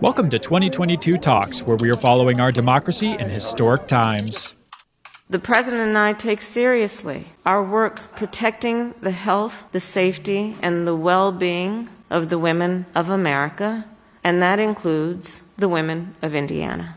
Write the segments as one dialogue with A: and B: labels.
A: Welcome to 2022 Talks, where we are following our democracy in historic times.
B: The President and I take seriously our work protecting the health, the safety, and the well being of the women of America, and that includes the women of Indiana.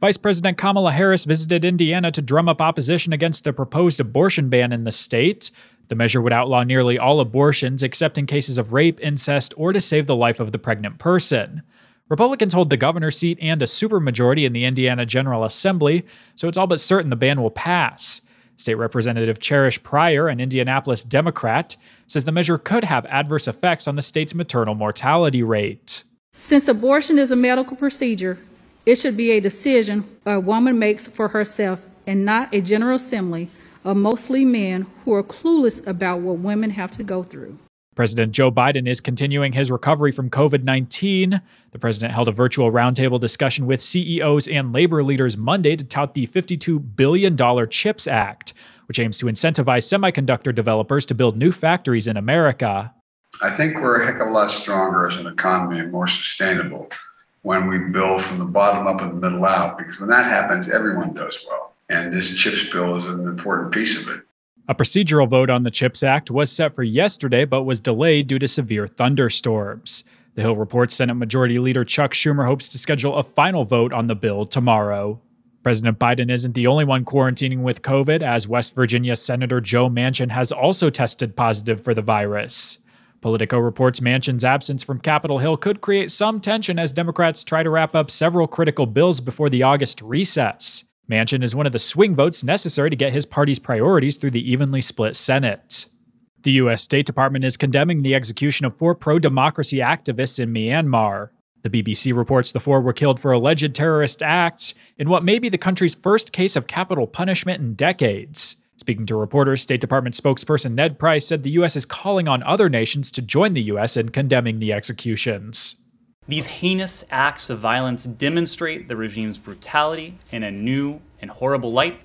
A: Vice President Kamala Harris visited Indiana to drum up opposition against a proposed abortion ban in the state. The measure would outlaw nearly all abortions except in cases of rape, incest, or to save the life of the pregnant person. Republicans hold the governor's seat and a supermajority in the Indiana General Assembly, so it's all but certain the ban will pass. State Representative Cherish Pryor, an Indianapolis Democrat, says the measure could have adverse effects on the state's maternal mortality rate.
C: Since abortion is a medical procedure, it should be a decision a woman makes for herself and not a General Assembly of mostly men who are clueless about what women have to go through.
A: President Joe Biden is continuing his recovery from COVID 19. The president held a virtual roundtable discussion with CEOs and labor leaders Monday to tout the $52 billion CHIPS Act, which aims to incentivize semiconductor developers to build new factories in America.
D: I think we're a heck of a lot stronger as an economy and more sustainable when we build from the bottom up and the middle out, because when that happens, everyone does well. And this CHIPS bill is an important piece of it.
A: A procedural vote on the CHIPS Act was set for yesterday, but was delayed due to severe thunderstorms. The Hill reports Senate Majority Leader Chuck Schumer hopes to schedule a final vote on the bill tomorrow. President Biden isn't the only one quarantining with COVID, as West Virginia Senator Joe Manchin has also tested positive for the virus. Politico reports Manchin's absence from Capitol Hill could create some tension as Democrats try to wrap up several critical bills before the August recess. Manchin is one of the swing votes necessary to get his party's priorities through the evenly split Senate. The U.S. State Department is condemning the execution of four pro democracy activists in Myanmar. The BBC reports the four were killed for alleged terrorist acts in what may be the country's first case of capital punishment in decades. Speaking to reporters, State Department spokesperson Ned Price said the U.S. is calling on other nations to join the U.S. in condemning the executions.
E: These heinous acts of violence demonstrate the regime's brutality in a new and horrible light,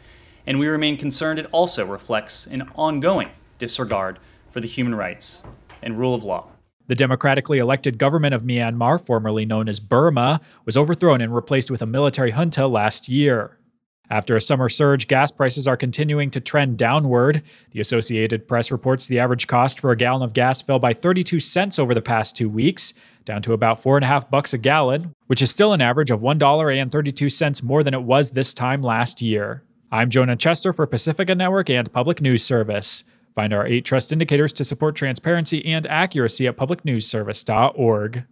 E: and we remain concerned it also reflects an ongoing disregard for the human rights and rule of law.
A: The democratically elected government of Myanmar, formerly known as Burma, was overthrown and replaced with a military junta last year. After a summer surge, gas prices are continuing to trend downward. The Associated Press reports the average cost for a gallon of gas fell by 32 cents over the past two weeks, down to about four and a half bucks a gallon, which is still an average of $1.32 more than it was this time last year. I'm Jonah Chester for Pacifica Network and Public News Service. Find our eight trust indicators to support transparency and accuracy at publicnewsservice.org.